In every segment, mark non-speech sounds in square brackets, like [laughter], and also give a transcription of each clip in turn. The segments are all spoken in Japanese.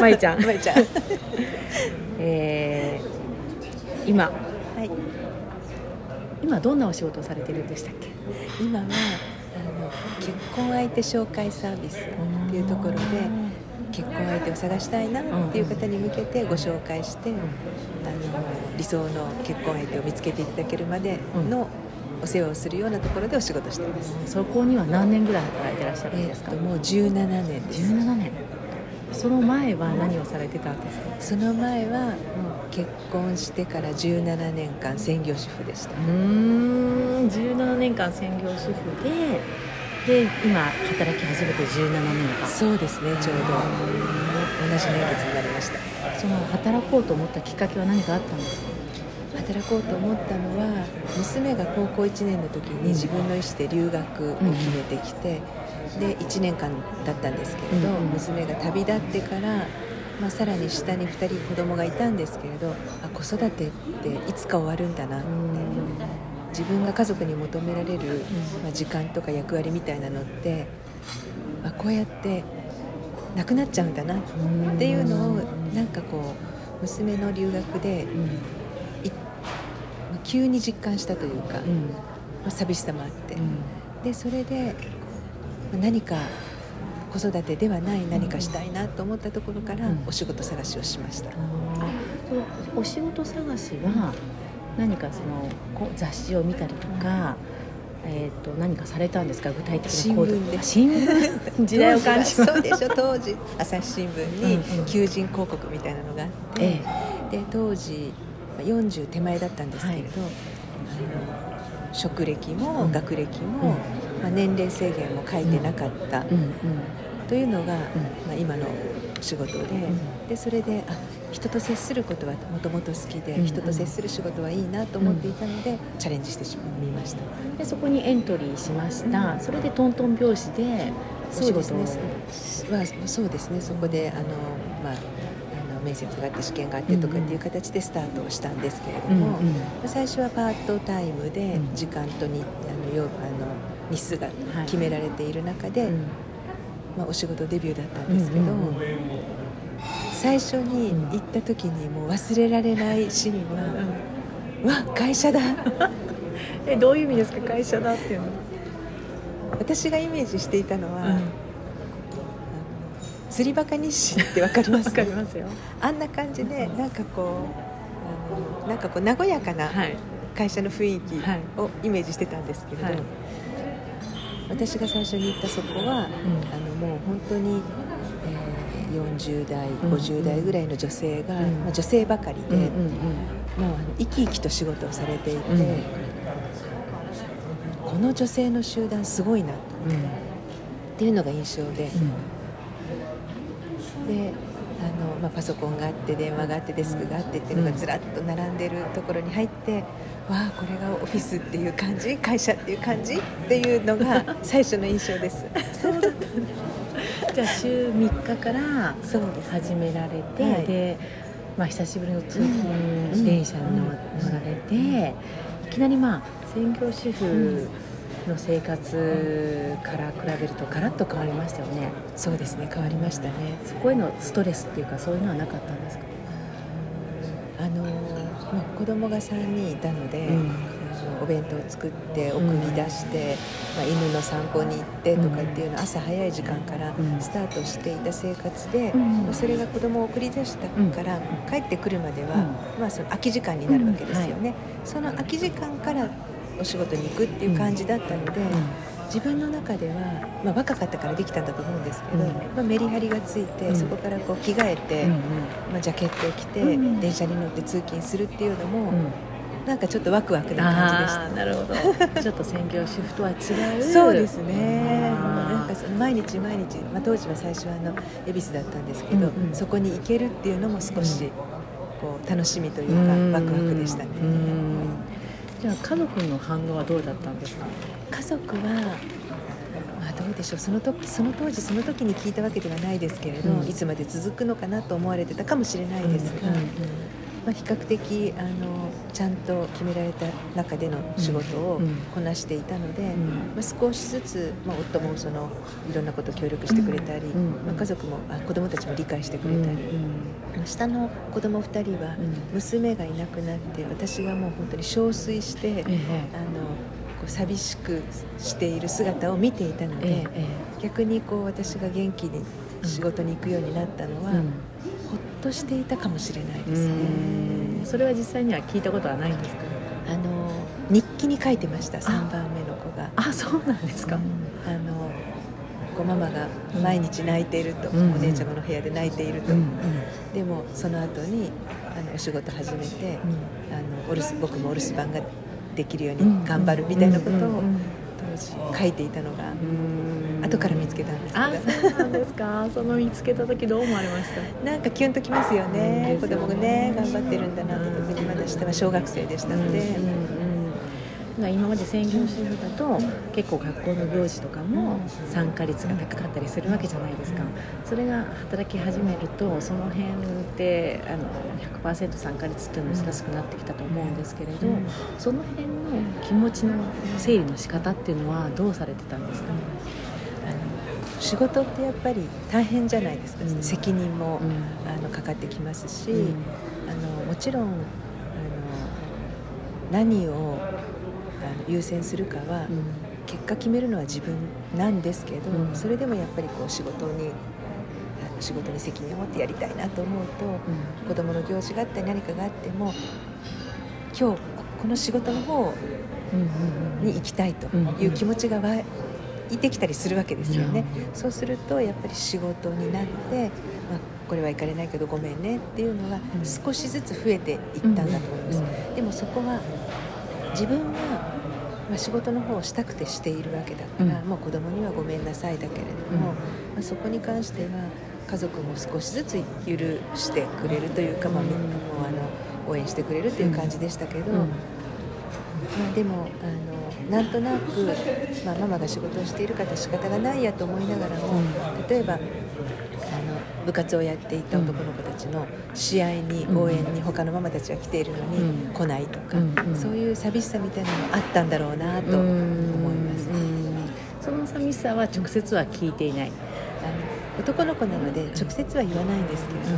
まいちゃん。まいちゃん。[laughs] えー今。はい。今どんなお仕事をされてるんでしたっけ？今はあの結婚相手紹介サービスっていうところで結婚相手を探したいなっていう方に向けてご紹介して、あの理想の結婚相手を見つけていただけるまでのお世話をするようなところでお仕事しています。そこには何年ぐらい働いてらっしゃるんえですか、ーっともう17年です。17年その前は何をされてたんですか？その前は結婚してから17年間専業主婦でした。うーん17年間専業主婦でで今働き始めて17年間。そうですね、ちょうど。同じ年月になりました。その働こうと思ったきっかけは何かあったんですか？働こうと思ったのは娘が高校1年の時に自分の意思で留学を決めてきて、で1年間だったんですけれど、うん。うん娘が旅立ってから、まあ、さらに下に2人子供がいたんですけれどあ子育てっていつか終わるんだなって自分が家族に求められる、まあ、時間とか役割みたいなのってあこうやってなくなっちゃうんだなっていうのをなんかこう娘の留学でい急に実感したというか、まあ寂しさもあって、でそれでまあ何か子育てではない何かしたいなと思ったところからうん。お仕事探しをしました、お仕事探しは何かその雑誌を見たりとか、えー、と何かされたんですか？具体的な新行動。新聞？[laughs] 時代を感じそうでしょ。当時。朝日新聞にうんうん。求人広告みたいなのがあって、えで当時まあ40手前だったんですけれど、あの職歴もうん。学歴も、うんまあ、年齢制限も書いてなかった。というのが、まあ、今の仕事で,、ん。でそれであ人と接することはもともと好きで、人と接する仕事はいいなと思っていたので、チャレンジしてしまいました。でそこにエントリーしました、それでトントン拍子でそうですね。はそうですね。そこであの、まあ、あの面接があって試験があってとかっていう形でスタートをしたんですけれどうんも、うん。最初はパートタイムでうん。時間とにあのよあの日数がはい決められている中で、うん。まあ、お仕事デビューだったんですけど、うんうんうん。最初に行った時にもう忘れられないシーンは、うわ会社だ。[laughs] えどういう意味ですか会社だっていうの私がイメージしていたのは、うん。釣りバカ日誌ってわかります？わかりますよ。あんな感じでなんかこうなんかこう和やかなはい。会社の雰囲気はい。をイメージしてたんですけれど、はい私が最初に行ったそこは、あのもう本当に、えー40代うん。50代ぐらいの女性が、うん。まあ、女性ばかりで、もう生き生きと仕事をされていて、うん。この女性の集団すごいなとうん。うんっていうのが印象で。であの、まあ、パソコンがあって電話があってデスクがあってっていうのがずらっと並んでるところに入って、わあこれがオフィスっていう感じ会社っていう感じっていうのが最初の印象です。そうだったんだ。じゃあ週3日から始められて、はい。で、まあ、久しぶりの通勤うん。電車に乗乗られて、いきなりまあ専業主婦の生活から比べるとガラッと変わりましたよね。そうですね変わりましたね。そこへのストレスっていうかそういうのはなかったんですか、あの、まあ、子供が3人いたので、うん。お弁当を作って送り出して、まあ、犬の散歩に行ってとかっていうの朝早い時間からうん。スタートしていた生活で、うん。まあそれが子供を送り出したから、帰ってくるまでは、うまあ、その空き時間になるわけですようん。ね、その空き時間からお仕事に行くっていう感じだったので、自分の中では、まあ、若かったからできたんだと思うんですけど、うん。まあ、メリハリがついて、うん。そこからこう着替えて、まあ、ジャケットを着て、うん電車に乗って通勤するっていうのも、うん。なんかちょっとワクワクな感じであーなるほど。[laughs] ちょっと専業主婦とは違う。したそうですね。なんかその毎日毎日、まあ、当時は最初はあの恵比寿だったんですけど、うんうん。そこに行けるっていうのも少しこう楽しみといううん。かワクワクでしたね。うんじゃあ家族の反応はどうだったんですか？家族はまあどうでしょう。その時その当時その時に聞いたわけではないですけれど、うん。いつまで続くのかなと思われてたかもしれないですが、まあ、比較的あのちゃんと決められた中での仕事をこなしていたので、うん、まあ、少しずつ、まあ、夫もそのいろんなこと協力してくれたり、まあ、家族もあ子供たちも理解してくれたり、下の子供2人は娘がいなくなって私がもう本当に憔悴して、あのこう寂しくしている姿を見ていたので、逆にこう私が元気に仕事に行くようになったのは、としていたかもしれないですね。それは実際には聞いたことはないんですか？あの日記に書いてました3番目の子が。あそうなんですか、あのこうママが毎日泣いていると、お姉ちゃまの部屋で泣いていると、でもその後にあのお仕事始めて、あのお留守僕もお留守番ができるように頑張るみたいなことを書いていたのが後から見つけたんですあそうなんですか。[laughs] その見つけた時どう思われました？なんかキュンときますよね。子供がね頑張ってるんだなって時にまだ下は小学生でしたので。うんうん今まで専業主婦だと結構学校の行事とかも参加率が高かったりするわけじゃないですか。それが働き始めるとその辺ってあの100%参加率っていうのは難しくなってきたと思うんですけれどその辺の気持ちの整理の仕方っていうのはどうされてたんですか、あの仕事ってやっぱり大変じゃないですか、うん、責任も、うん、あのかかってきますし、うん、あのもちろん何を優先するかは、結果決めるのは自分なんですけど、それでもやっぱりこう仕事に仕事に責任を持ってやりたいなと思うと、うん、子どもの行事があったり何かがあっても今日この仕事の方に行きたいという気持ちが湧いてきたりするわけですよね。そうするとやっぱり仕事になって、まあ、これは行かれないけどごめんねっていうのが少しずつ増えていったんだと思います。でもそこは自分はまあ、仕事の方をしたくてしているわけだから、うん、もう子供にはごめんなさいだけれども、うん、まあ、そこに関しては家族も少しずつ許してくれるというか、まあ、みんなもあの応援してくれるという感じでしたけど、まあ、でもあのなんとなく、まあ、ママが仕事をしている方仕方がないやと思いながらも例えば部活をやっていた男の子たちの試合に応援に他のママたちが来ているのに来ないとか、そういう寂しさみたいなのもあったんだろうなと思います、その寂しさは直接は聞いていない。男の子なので直接は言わないんですけれど、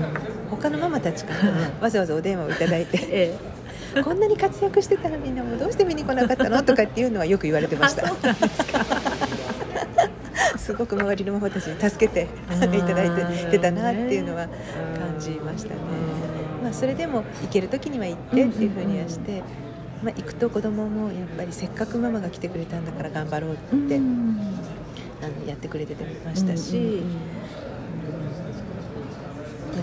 他のママたちからわざわざお電話をいただいて、ええ、こんなに活躍してたらみんなもどうして見に来なかったの？とかっていうのはよく言われてました。すごく周りのママたちに助けていただいて出たなっていうのは感じましたね。まあ、それでも行ける時には行ってっていうふうにはして、まあ、行くと子供もやっぱりせっかくママが来てくれたんだから頑張ろうって、あのやってくれてましたし、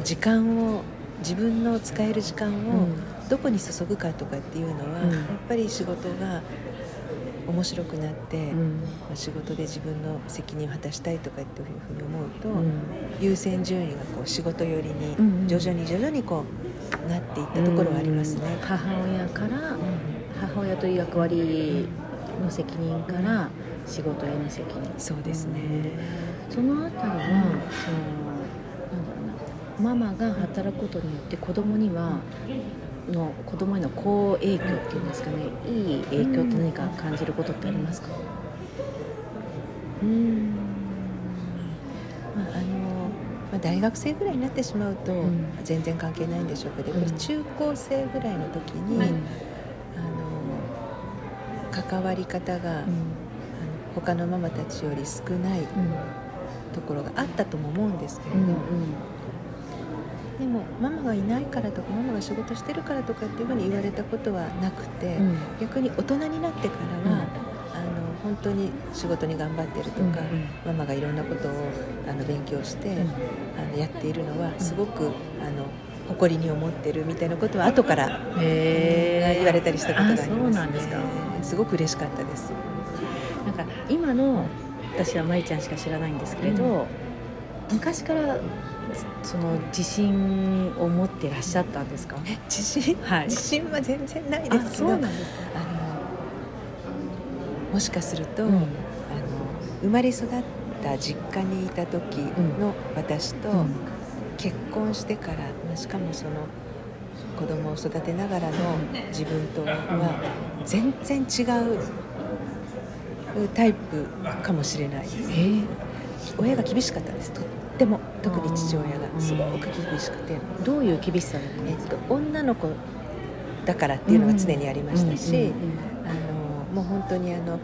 時間を自分の使える時間をどこに注ぐかとかっていうのは、やっぱり仕事が面白くなって、うん、まあ、仕事で自分の責任を果たしたいとかっていうふうに思うと、うん、優先順位がこう仕事寄りに徐々に徐々にこうなっていったところはありますね。母親から、母親という役割の責任から仕事への責任。そうですね、そのあたりは、そのなんだろうな。ママが働くことによって子供にはの子供への好影響っていうんですかねいい影響って何か感じることってありますか？うん。まああの、まあ、大学生ぐらいになってしまうと、全然関係ないんでしょうけど、やっぱり中高生ぐらいの時に、うん、あの関わり方が、うん、あの他のママたちより少ないところがあったとも思うんですけれど、うんうんでもママがいないからとかママが仕事してるからとかっていうふうに言われたことはなくて、うん、逆に大人になってからは、うん、あの本当に仕事に頑張ってるとか、うんうん、ママがいろんなことをあの勉強して、あのやっているのはすごく、あの誇りに思ってるみたいなことは後から言われたりしたことがあります、ね、すすごく嬉しかったです。なんか今の私はまいちゃんしか知らないんですけれど、昔からその自信を持ってらっしゃったんですか？自信、はい、自信は全然ないですけどあのもしかすると、うん、あの生まれ育った実家にいた時の私と、結婚してから、しかもその子供を育てながらの自分とは全然違うタイプかもしれない。です、えー。親が厳しかったですとっても特に父親がすごく厳しくて、どういう厳しさだったんえっですか？と、女の子だからっていうのが常にありましたし、もう本当にあの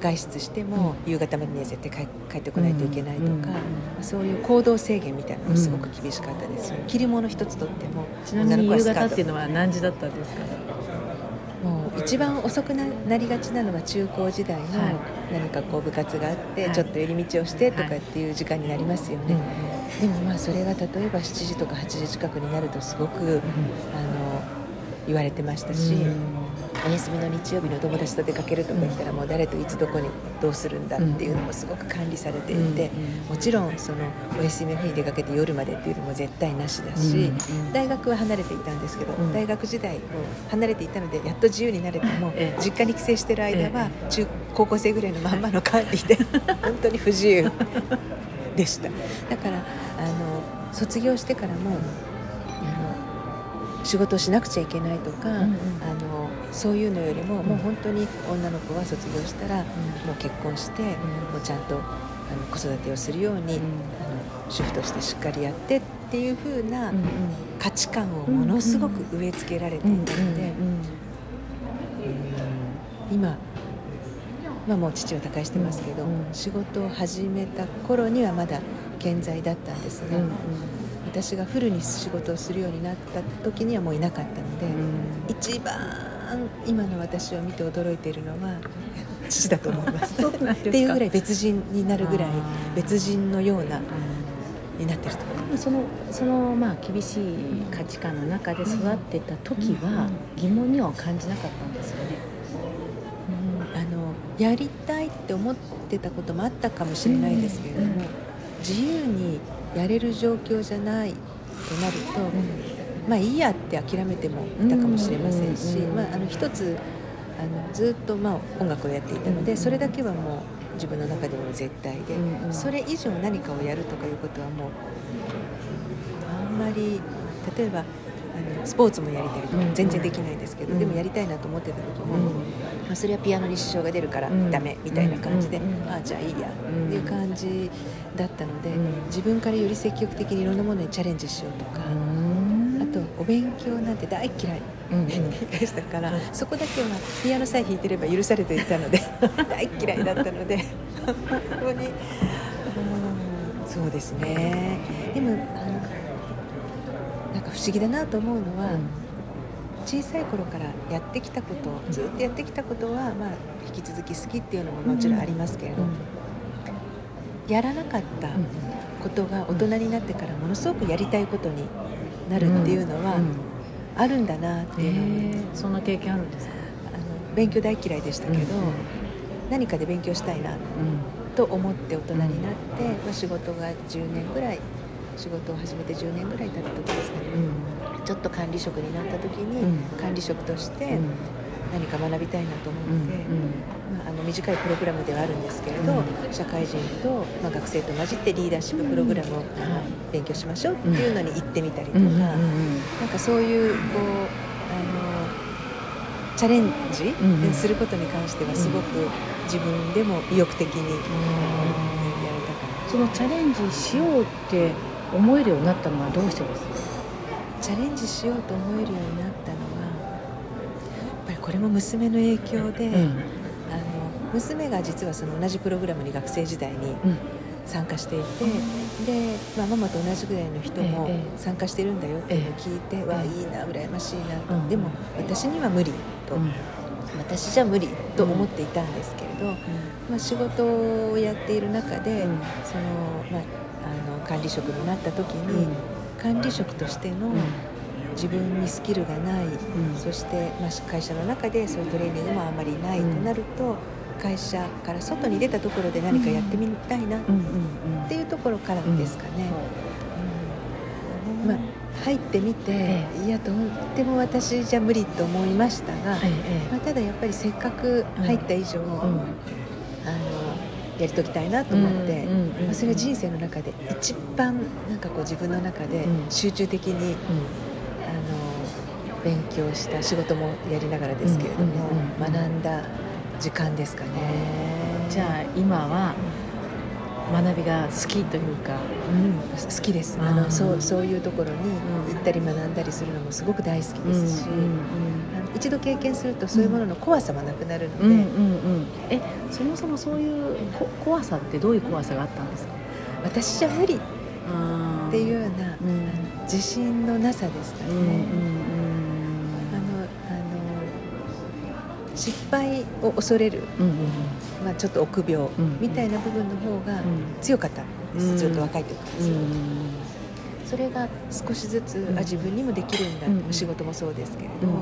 外出しても夕方までには絶対帰帰ってこないといけないとか、そういう行動制限みたいなのがすごく厳しかったです、着るもの一つとってもちなみに夕方っていうののは何時だったん。ですか一番遅くななりがちなのは中高時代のはい。何かこう部活があって、はい。ちょっと寄り道をしてとかっていう時間になりますよね、でもまあそれが例えば7時とか8時近くになるとすごく、あの言われてましたし、お休みの日曜日にお友達と出かけるとか言ったらもう誰といつどこにどうするんだっていうのもすごく管理されていて、もちろんそのお休みの日に出かけて夜までっていうのも絶対なしだし、大学は離れていたんですけど、うん。大学時代も離れていたのでやっと自由になれても、ええ。実家に帰省してる間はえ中高校生ぐらいのまんまの管理で本当に不自由でした。だからあの卒業してからも仕事をしなくちゃいけないとか、んうん。あのそういうのよりも、もう本当に女の子は卒業したら、もう結婚して、もうちゃんとあの子育てをするように、あの主婦としてしっかりやってっていう風な価値観をものすごく植え付けられていたので、今、まあ、もう父は他界してますけど、うん仕事を始めた頃にはまだ健在だったんですが、私がフルに仕事をするようになった時にはもういなかったので、一番今の私を見て驚いているのは [laughs] 父だと思います。っていうぐらい別人になるぐらい別人のようなになってると。そのそのまあ厳しい価値観の中で育ってた時は疑問には感じなかったんですよね。あのやりたいって思ってたこともあったかもしれないですけれども、うん。自由にやれる状況じゃないとなると、まあいいやって諦めてもいたかもしれませんし、うんまあ、あの一つあのずっとまあ音楽をやっていたので、うん。それだけはもう自分の中でも絶対で、うんうん。それ以上何かをやるとかいうことはもうあんまり例えばスポーツもやりたいとかうん。全然できないんですけど、うん。でもやりたいなと思ってた時も、うん。まあ、それはピアノに支障が出るからうん。ダメみたいな感じで、うん。うん。ああじゃあいいやっていう感じだったので、うん。自分からより積極的にいろんなものにチャレンジしようとか、あとお勉強なんて大嫌いうんでしたから、そこだけはピアノさえ弾いてれば許されていたので [laughs] 大嫌いだったので本当に。うん。そうですね。でもあのなんか不思議だなと思うのは、小さい頃からやってきたことずっとやってきたことは、まあ、引き続き好きっていうのももちろんありますけれど、やらなかったことが大人になってからものすごくやりたいことになるっていうのはあるんだなっていうのそんな経験あるんですか？あの勉強大嫌いでしたけど、何かで勉強したいなと思って大人になって、まあ、仕事が10年ぐらい仕事を始めて10年ぐらい経った時ですかね、ちょっと管理職になった時に、うん。管理職として何か学びたいなと思って、まあ、あの短いプログラムではあるんですけれど、うん。社会人と、まあ、学生と混じってリーダーシッププログラムを勉強しましょうっていうのに行ってみたりとか、なんかそういうこうあのチャレンジうん。うんすることに関してはすごく自分でも意欲的に、うん。やりたか。そのチャレンジしようって思えるようになったのはどうしてです？か。チャレンジしようと思えるようになったのはやっぱりこれも娘の影響で、あの娘が実はその同じプログラムに学生時代に参加していて、で、まあ、ママと同じぐらいの人もええ参加してるんだよっていうのを聞いて、えわあいいな羨ましいなと、うん。でも私には無理と、私じゃ無理と思っていたんですけれど、まあ、仕事をやっている中で、うん。そのまあ、管理職になった時に、管理職としての自分にスキルがない、ん。そして、まあ、会社の中でそういうトレーニングもあまりないとなると、会社から外に出たところで何かやってみたいなっていうところからですかね。あ入ってみて、えいやとっても私じゃ無理と思いましたが、まあ、ただやっぱりせっかく入った以上、あのやりときたいなと思って、うんうんうんまあ、それが人生の中で一番なんかこう自分の中でうん。集中的に、あの勉強した仕事もやりながらですけれども、うんうんうん学んだ時間ですかね。じゃあ今は学びが好きというかうん、好きです。あのそうそういうところに行ったり学んだりするのもすごく大好きですし、うんうんあの一度経験するとそういうものの怖さもなくなるので、うん。うんうんえそもそもそういうこ怖さってどういう怖さがあったんですか？私じゃ無理。っっていうような、うん。自信のなさですかね、うんうんあのあの失敗を恐れる、うんうんまあ、ちょっと臆病。うんみたいな部分の方がうん。強かったんです、うん。ずっと若い時です、うんそれが少しずつ、うんあ自分にもできるんだ、うん仕事もそうですけれど、うん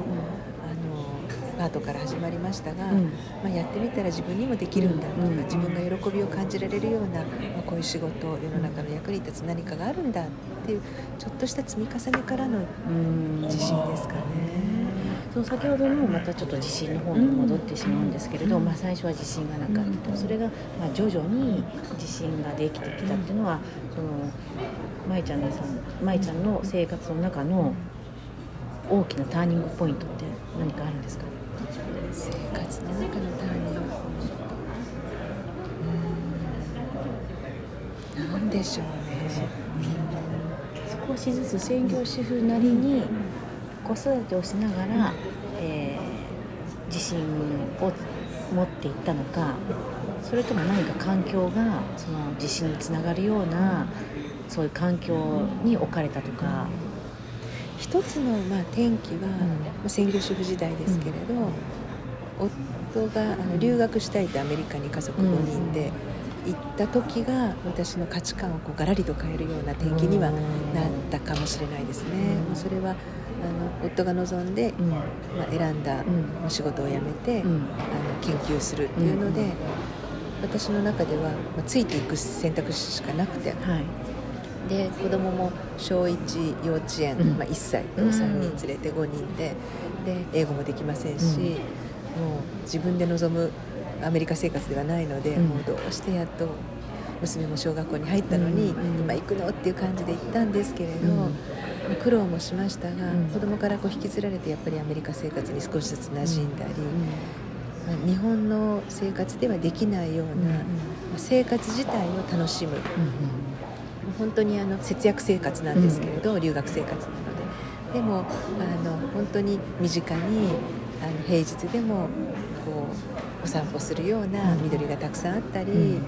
パートから始まりましたが、うん。まあ、やってみたら自分にもできるんだとか、うん自分が喜びを感じられるような、まあ、こういう仕事世の中の役に立つ何かがあるんだっていうちょっとした積み重ねからのうん。自信ですかね。そう先ほどのまたちょっと自信の方に戻ってしまうんですけれど、うん。まあ、最初は自信がなかった、うん。それがまあ徐々に自信ができてきたっていうのは、その舞ちゃんさん舞ちゃんの生活の中の大きなターニングポイントって何かあるんですか？生活の中のターニングポイントうーんなんでしょうね少しずつ専業主婦なりに子育てをしながら、えー自信を持っていったのかそれとも何か環境がその自信につながるようなそういう環境に置かれたとか、一つのまあ転機は、まあ専業主婦時代ですけれど、夫があの留学したいとアメリカに家族5人で行った時が私の価値観をこうガラリと変えるような転機にはなったかもしれないですね。うん。それはあの夫が望んで、うん。まあ、選んだうん。仕事を辞めて、うん。あの研究するっていうので、うん。私の中では、まあ、ついていく選択肢しかなくて。はい。で子供も小1幼稚園、うん。まあ、1歳とうん3人連れて5人でで英語もできませんし、うんもう自分で望むアメリカ生活ではないので、うん。もうどうしてやっと娘も小学校に入ったのに、うんうん今行くの？っていう感じで行ったんですけれど、うん。苦労もしましたが、うん。子供からこう引きずられてやっぱりアメリカ生活に少しずつ馴染んだり、まあ日本の生活ではできないような、うんうんまあ生活自体を楽しむ。もう本当にあの節約生活なんですけれど、留学生活なので。でもあの本当に身近にあの平日でもこうお散歩するような緑がたくさんあったり、うん。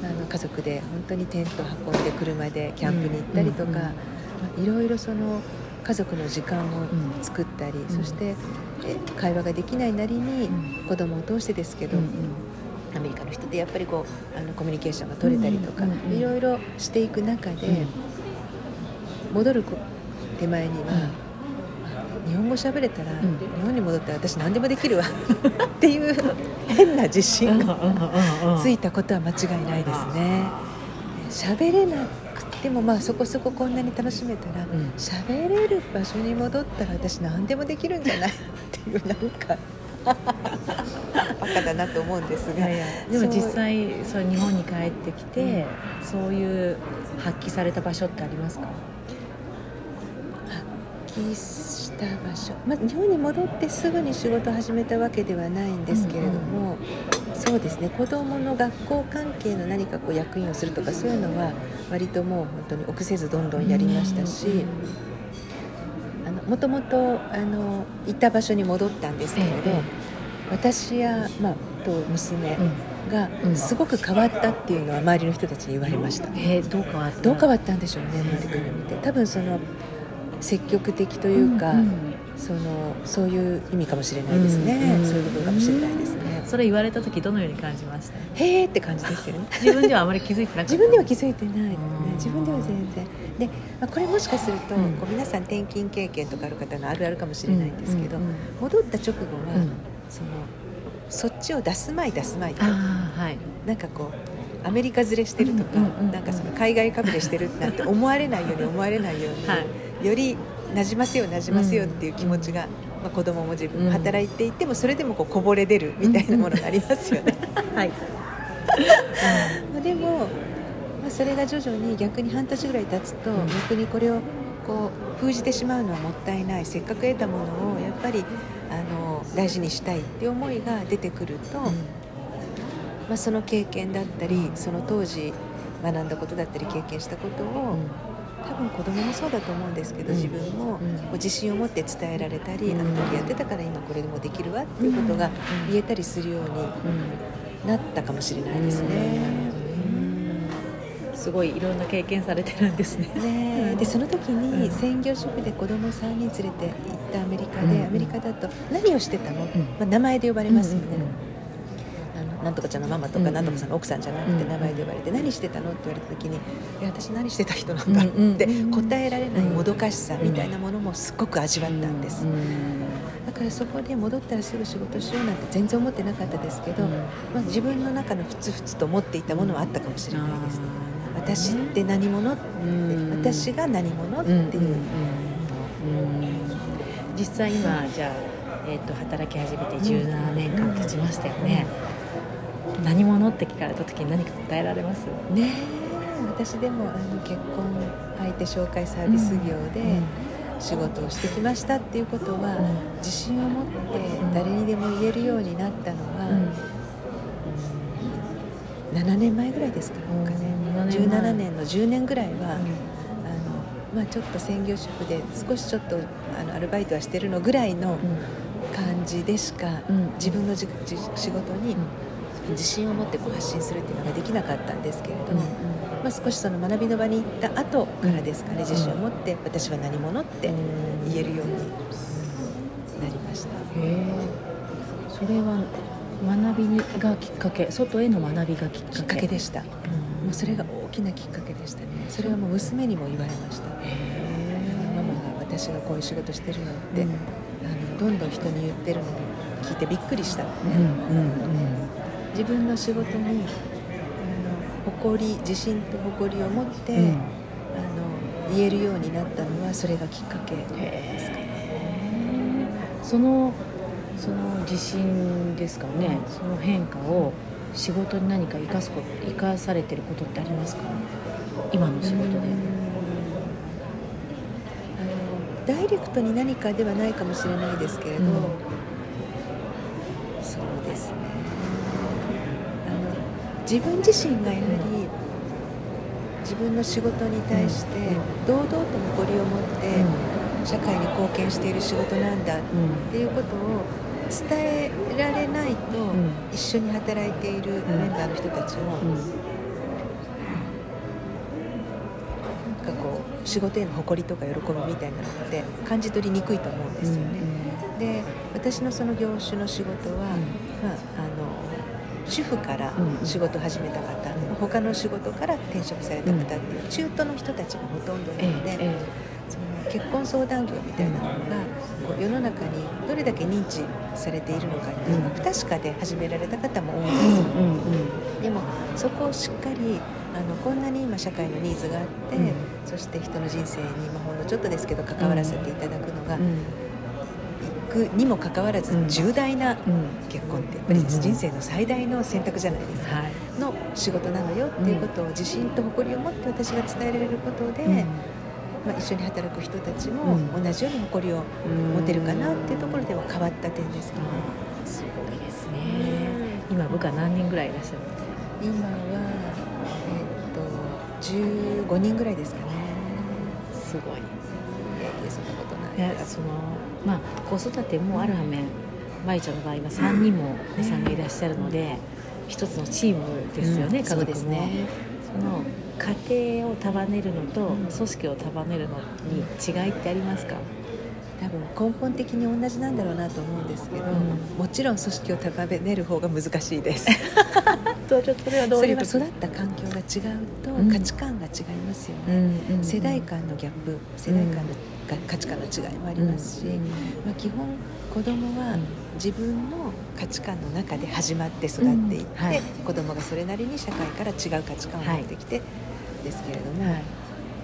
あの家族で本当にテント運んで車でキャンプに行ったりとか、うんいろいろその家族の時間を作ったり、ん。そしてえ会話ができないなりにうん。子供を通してですけど、アメリカの人ってやっぱりこうあのコミュニケーションが取れたりとか、いろいろしていく中で、うん。戻るこ手前には、日本語喋れたら、ん。日本に戻ったら私何でもできるわ。[laughs] っていう変な自信がついたことは間違いないですね。喋れなくてもまあそこそここんなに楽しめたらうん。喋、れる場所に戻ったら私何でもできるんじゃない？[laughs] っていうなんか [laughs] バカだなと思うんですが。でも実際そう日本に帰ってきて、そういう発揮された場所ってありますか？発揮した場所、まあ、日本に戻ってすぐに仕事を始めたわけではないんですけれども、そうですね。子どもの学校関係の何かこう役員をするとかそういうのは割ともう本当に臆せずどんどんやりましたし。あのもともとあの行った場所に戻ったんですけれど、ええ。私や、まあ、と娘がうん。すごく変わったっていうのは周りの人たちに言われました、えーどう変わった？どう変わったんでしょうね周りから見て。多分その積極的というか、んん。そのそういう意味かもしれないですね、うんそういう部分かもしれないですね、それ言われた時どのように感じました？へーって感じですよね。[laughs] 自分ではあまり気づいてなかった。自分では気づいてないね。うん。自分では全然。で、まあ、これもしかすると、うん。こう皆さん転勤経験とかある方のあるあるかもしれないんですけど、うんうんうん。戻った直後は、うん。そのそっちを出すまい出すまいとはい。なんかこうアメリカ連れしてるとか、うんうんうんうんなんかその海外かぶれしてるなんて思われないように思われないように、はいよりなじませようなじませようっていう気持ちが、まあ、子供も自分も働いていてもそれでもこうこぼれ出るみたいなものがありますよね。はい。[laughs] まあでも、まあ、それが徐々に逆に半年ぐらい経つと、うん。逆にこれをこう封じてしまうのはもったいない。せっかく得たものをやっぱりあの大事にしたいっていう思いが出てくると、まあ、その経験だったりその当時学んだことだったり経験したことを、多分子供もそうだと思うんですけど、自分も自信を持って伝えられたり、あの時やってたから今これでもできるわっていうことが言えたりするようになったかもしれないですね。すごいいろんな経験されてるんですね。ねでその時に専業主婦で子供3人連れて行ったアメリカで、アメリカだと何をしてたの、まあ、名前で呼ばれますよね。なんとかちゃんのママとか、なんとかさんの奥さんじゃなくて名前で呼ばれて、何してたの？って言われた時に「いや私何してた人なんだ」って答えられないもどかしさみたいなものもすっごく味わったんです。だからそこで戻ったらすぐ仕事しようなんて全然思ってなかったですけど、まあ、自分の中のふつふつと思っていたものはあったかもしれないです。私って何者？って、私が何者？っていう、実際今じゃあ、えーと、働き始めて17年間経ちましたよね、何者？って聞かれた時に何か答えられます？ね私でもあの結婚相手紹介サービス業で、仕事をしてきましたっていうことは、自信を持って誰にでも言えるようになったのは、7年前ぐらいですかね、17年の10年ぐらいは、あのまあ、ちょっと専業主婦で少しちょっとあのアルバイトはしてるのぐらいの感じでしか、自分の仕事に自信を持ってこう発信するっていうのができなかったんですけれども、まあ、少しその学びの場に行った後からですかね自信を持って私は何者って言えるようになりました。それは学びがきっかけ外への学びがきっかけ。でした、もうそれが大きなきっかけでしたね。それはもう娘にも言われました。ママが私がこういう仕事してるのって、うん、あのどんどん人に言ってるのを聞いてびっくりしたのね、うんうんうん、自分の仕事にあの誇り自信と誇りを持って、うん、あの言えるようになったのはそれがきっかけですかね。そのその自信ですかね、その変化を仕事に何か生かすこと生かされてることってありますか？今の仕事で。ダイレクトに何かではないかもしれないですけれど、うん、自分自身がやはり、自分の仕事に対して堂々と誇りを持って、社会に貢献している仕事なんだっていうことを伝えられないと、一緒に働いているメンバーの人たちも、なんかこう仕事への誇りとか喜びみたいなのって感じ取りにくいと思うんですよね。で私のその業種の仕事は、まあ、主婦から仕事を始めた方、うん、他の仕事から転職された方っていう中途の人たちがほとんどなので、ええその結婚相談業みたいなのがこう世の中にどれだけ認知されているのかっていうのが不確かで始められた方も多いんですよ、でもそこをしっかりあのこんなに今社会のニーズがあって、うん、そして人の人生に、まあ、ほんのちょっとですけど関わらせていただくのが、くにもかかわらず重大な結婚ってやっぱり人生の最大の選択じゃないですか、の仕事なのよっていうことを自信と誇りを持って私が伝えられることで。まあ、一緒に働く人たちも同じように誇りを持てるかなっていうところでは変わった点ですね。すごいですね。今部下何人ぐらいいらっしゃるんですか？今はえっ、と15人ぐらいですかね。すごい。いやいやそんなことない。いやそのまあ子育てもある反面、舞ちゃんの場合は3人もお子さんがいらっしゃるので、一つのチームですよね、家族も。そね。その家庭を束ねるのと組織を束ねるのに違いってありますか？多分根本的に同じなんだろうなと思うんですけど、うん、もちろん組織を束ねる方が難しいです。[laughs] とちょっとそれはどう育った環境が違うと価値観が違いますよね、うん、世代間のギャップ世代間の価値観の違いもありますし、まあ、基本子供は自分の価値観の中で始まって育っていって、はい、子供がそれなりに社会から違う価値観を持ってきて、はいですけれども、はい、ま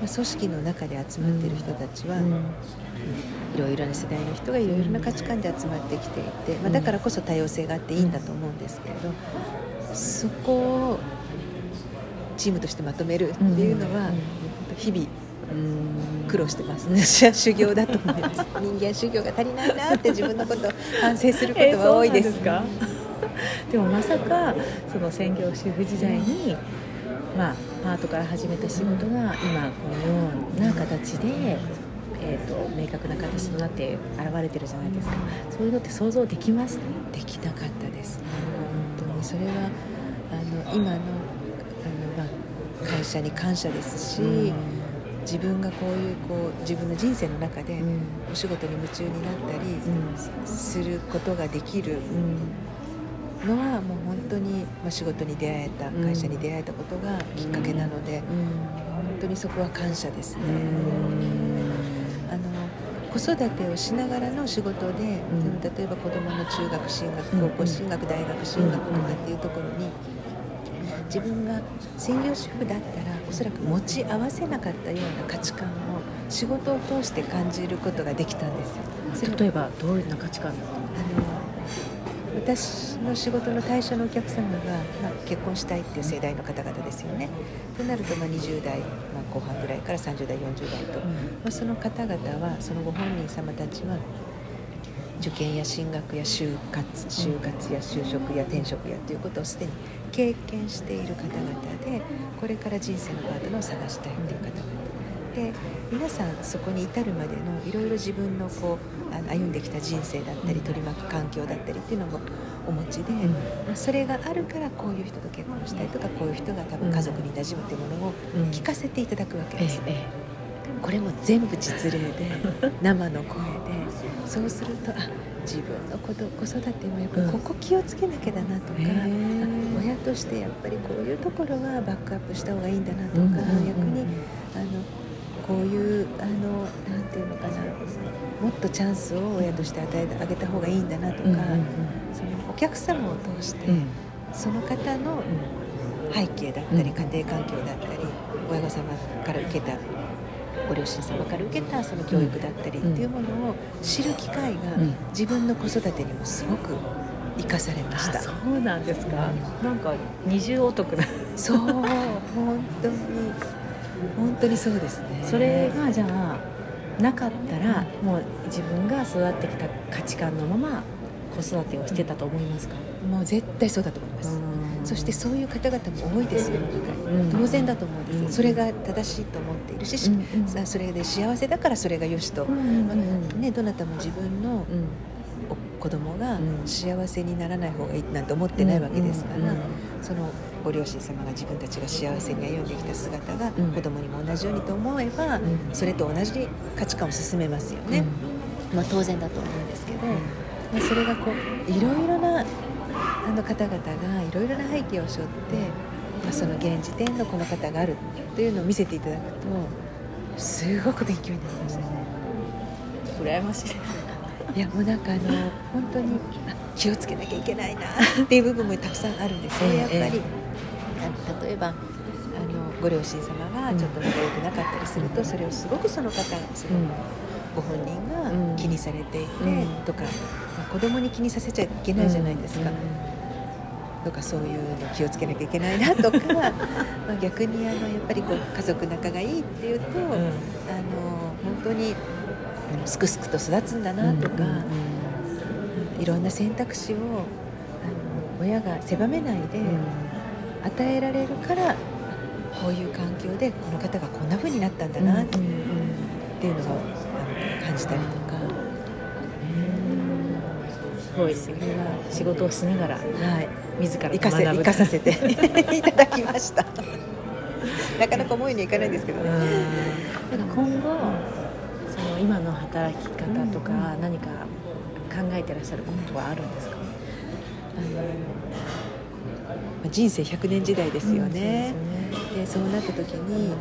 あ、組織の中で集まっている人たちは、うん、いろいろな世代の人がいろいろな価値観で集まってきていて、まあ、だからこそ多様性があっていいんだと思うんですけれど、そこをチームとしてまとめるっていうのは、日々苦労してます。私 [laughs] は修行だと思います。人間修行が足りないなって自分のことを反省することは多いです,、か？[laughs] でもまさかその専業主婦時代に、まあ、パートから始めた仕事が今このような形で、えーと、明確な形となって現れてるじゃないですか。そういうのって想像できます？できなかったです。本当にそれはあの今のあの、まあ、会社に感謝ですし、自分がこういうこう自分の人生の中でお仕事に夢中になったりすることができるのはもう本当に、まあ、仕事に出会えた会社に出会えたことがきっかけなので、本当にそこは感謝ですね。あの子育てをしながらの仕事で、例えば子どもの中学進学高校進学大学進学とかっていうところに自分が専業主婦だったらおそらく持ち合わせなかったような価値観を仕事を通して感じることができたんですよ。例えばどういうな価値観だったの？私の仕事の対象のお客様が、まあ、結婚したいっていう世代の方々ですよね。となると、まあ、20代、まあ、後半ぐらいから30代40代と、まあ、その方々はそのご本人様たちは受験や進学や就活就活や就職や転職やということをすでに経験している方々でこれから人生のパートナーを探したいっていう方々で皆さんそこに至るまでのいろいろ自分のこうあの歩んできた人生だったり取り巻く環境だったりっていうのもお持ちで、うん、まあ、それがあるからこういう人と結婚したいとかこういう人が多分家族に馴染むっていうものを聞かせていただくわけです。うんええ。これも全部実例で [laughs] 生の声でそうするとあ自分の子子育てもやっぱここ気をつけなきゃだなとか、親としてやっぱりこういうところはバックアップした方がいいんだなとか、逆にあのこういうあのなんていうのかなもっとチャンスを親として与えてあげた方がいいんだなとか、そのお客様を通して、その方の背景だったり、家庭環境だったり親御様から受けたご両親様から受けたその教育だったりっていうものを知る機会が自分の子育てにもすごく生かされました。そうなんですか、なんか二重お得な。そう本当に本当にそうですね。それがじゃあなかったらもう自分が育ってきた価値観のまま子育てをしてたと思いますか、もう絶対そうだと思います、そしてそういう方々も多いですよ、うん、当然だと思うんです、うん、それが正しいと思っているし、うん、それで幸せだからそれがよしと、ね、どなたも自分の子供が幸せにならない方がいいなんて思ってないわけですから、そのご両親様が自分たちが幸せに歩んできた姿が子供にも同じようにと思えば、それと同じ価値観を進めますよね、まあ、当然だと思うんですけど、まあ、それがこういろいろなあの方々がいろいろな背景を背負って、まあ、その現時点のこの方があるというのを見せていただくとすごく勉強になりましたね。羨ましい。いやもうなんかあの本当に気をつけなきゃいけないなっていう部分もたくさんあるんですよ、やっぱり、ええ、例えばあのご両親様がちょっと仲良くなかったりすると、それをすごくその方その、ご本人が気にされていて、とか、まあ、子供に気にさせちゃいけないじゃないですか。とかそういうの気をつけなきゃいけないなとか [laughs] まあ逆にあのやっぱりこう家族仲がいいっていうと、うん、あの本当にすくすくと育つんだなとか、うん、いろんな選択肢をあの親が狭めないで与えられるからこういう環境でこの方がこんな風になったんだなっていうのが感じたりとか。すごい。それは仕事をしながら、はい、自ら生かせ生かさせて。[laughs] いただきました。なかなか思いにいかないんですけどね。今後その今の働き方とか何か考えてらっしゃることはあるんですか、あの人生100年時代ですよね。うん、でそうなった時に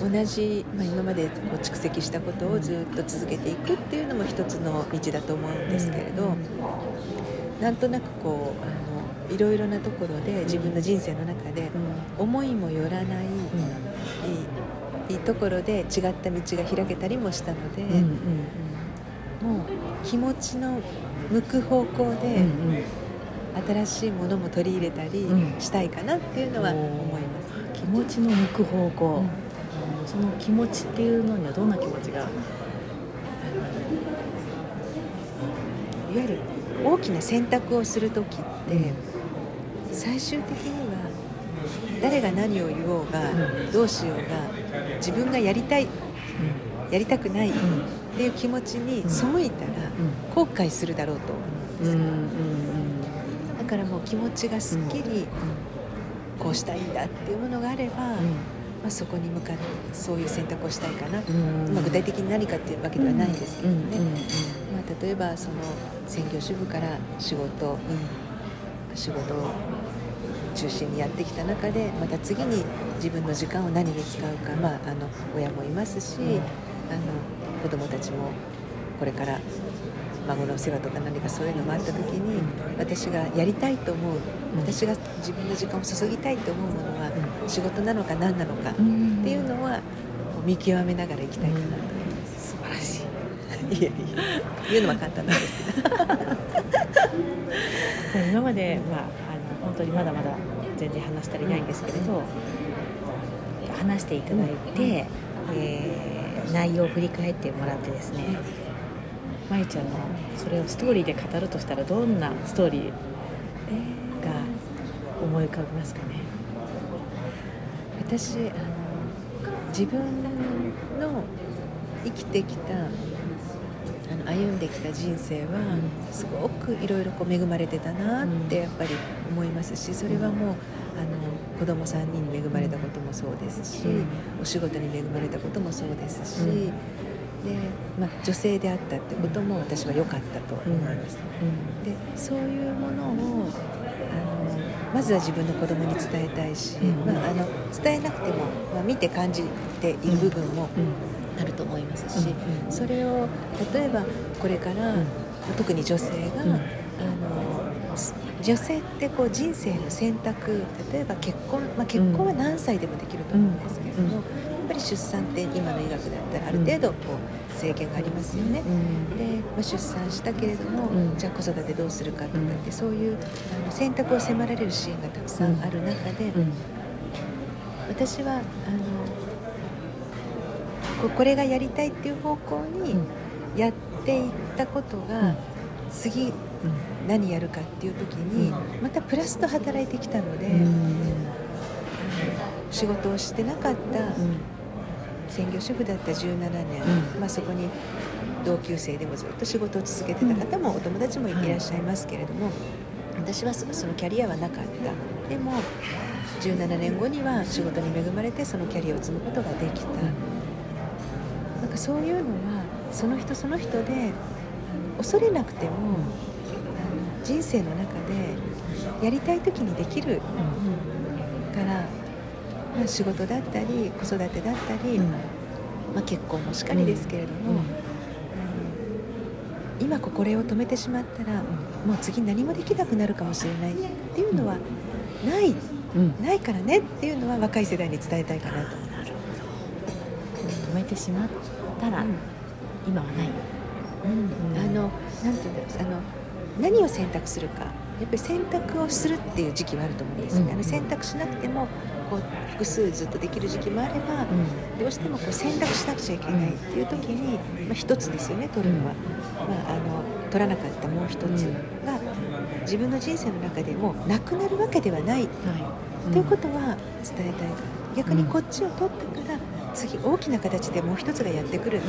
同じ、まあ、今までこう蓄積したことをずっと続けていくっていうのも一つの道だと思うんですけれど、なんとなくこういろいろなところで自分の人生の中で思いもよらない、いいところで違った道が開けたりもしたので、もう気持ちの向く方向で、新しいものも取り入れたりしたいかなっていうのは思います。気持ちの向く方向、その気持ちっていうのにはどんな気持ちが？いわゆる大きな選択をする時って、最終的には誰が何を言おうが、どうしようが自分がやりたい、やりたくないっていう気持ちに背いたら後悔するだろうと。思うんですよ、だからもう気持ちがすっきりこうしたいんだっていうものがあれば、まあ、そこに向かってそういう選択をしたいかな、まあ、具体的に何かっていうわけではないんですけどね、まあ、例えばその専業主婦から仕事、仕事を中心にやってきた中でまた次に自分の時間を何に使うか、まあ、あの親もいますし、あの子供たちもこれから孫の世話とか何かそういうのもあった時に私がやりたいと思う私が自分の時間を注ぎたいと思うものは仕事なのか何なのかっていうのは見極めながらいきたいかなと思います。素晴らしい。[laughs] いやいや [laughs] 言うのは簡単なんですけど。[laughs] 今まで、まあ、当にまだまだ全然話したりないんですけれど、話していただいて、えー、内容を振り返ってもらってですねまゆちゃんのそれをストーリーで語るとしたらどんなストーリーが思い浮かびますかね？私あの自分の生きてきたあの歩んできた人生はすごくいろいろ恵まれてたなってやっぱり思いますしそれはもうあの子供3人に恵まれたこともそうですしお仕事に恵まれたこともそうですしで、まあ、女性であったってことも私は良かったと思います。でそういうものをあのまずは自分の子供に伝えたいし、まあ、あの伝えなくても、まあ、見て感じている部分もあると思いますし、それを例えばこれから、特に女性が、女性ってこう人生の選択例えば結婚、まあ、結婚は何歳でもできると思うんですけれども、やっぱり出産って今の医学だったらある程度こう制限がありますよね、で、まあ、出産したけれども、じゃあ子育てどうするかとかってそういうあの選択を迫られるシーンがたくさんある中で、私はあのこれがやりたいっていう方向にやっていったことが、次何やるかっていう時にまたプラスと働いてきたので、仕事をしてなかった専業主婦だった17年、まあ、そこに同級生でもずっと仕事を続けてた方もお友達もいらっしゃいますけれども、私はそのキャリアはなかった。でも17年後には仕事に恵まれてそのキャリアを積むことができた。なんかそういうのはその人その人で恐れなくても、人生の中でやりたい時にできるから、まあ、仕事だったり子育てだったり、まあ、結婚もしかりですけれども、今これを止めてしまったら、もう次何もできなくなるかもしれないっていうのはない、ないからねっていうのは若い世代に伝えたいかなと。止めてしまったら、今はない、うん。あのなんていうんだろう。あの何を選択するか。やっぱり選択をするっていう時期はあると思うんですよね、うん、選択しなくてもこう複数ずっとできる時期もあれば、うん、どうしてもこう選択しなくちゃいけないっていう時に、まあ、一つですよね取るのは、まあ、あの取らなかったもう一つが自分の人生の中でもなくなるわけではない、ということは伝えたい逆にこっちを取ったから次大きな形でもう一つがやってくる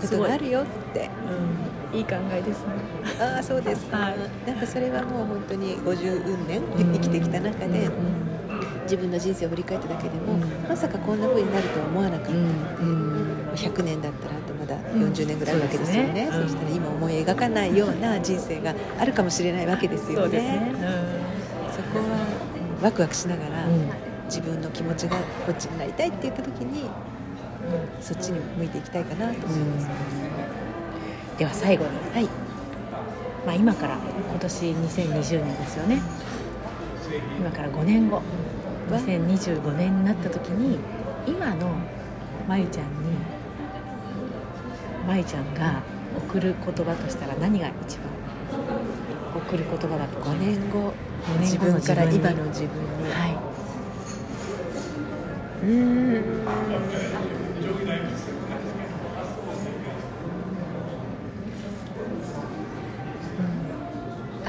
ことがあるよって。いい考えですね。ああそうですか、はい、なんかそれはもう本当に50運年生きてきた中で、自分の人生を振り返っただけでも、まさかこんな風になるとは思わなかった。ので、100年だったらあとまだ40年ぐらいあるわけですよね,、そしたら今思い描かないような人生があるかもしれないわけですよね。そこはワクワクしながら、自分の気持ちがこっちになりたいって言った時に、そっちに向いていきたいかなと思います。では最後に、はい。まあ、今から今年2020年ですよね。今から5年後2025年になった時に今のまゆちゃんにまゆちゃんが送る言葉としたら何が一番送る言葉だと5年後。5年後の自分から今の自分に、はい、うん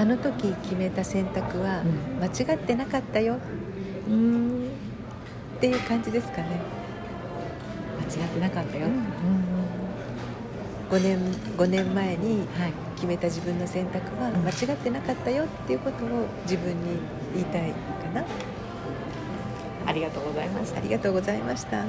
の時決めた選択はうん。間違ってなかったよ。うんっていう感じですかね。間違ってなかったよ、うん。5年 ,5 年前にはい。決めた自分の選択はうん。間違ってなかったよ。っていうことを自分に言いたいかな。ありがとうございました。ありがとうございました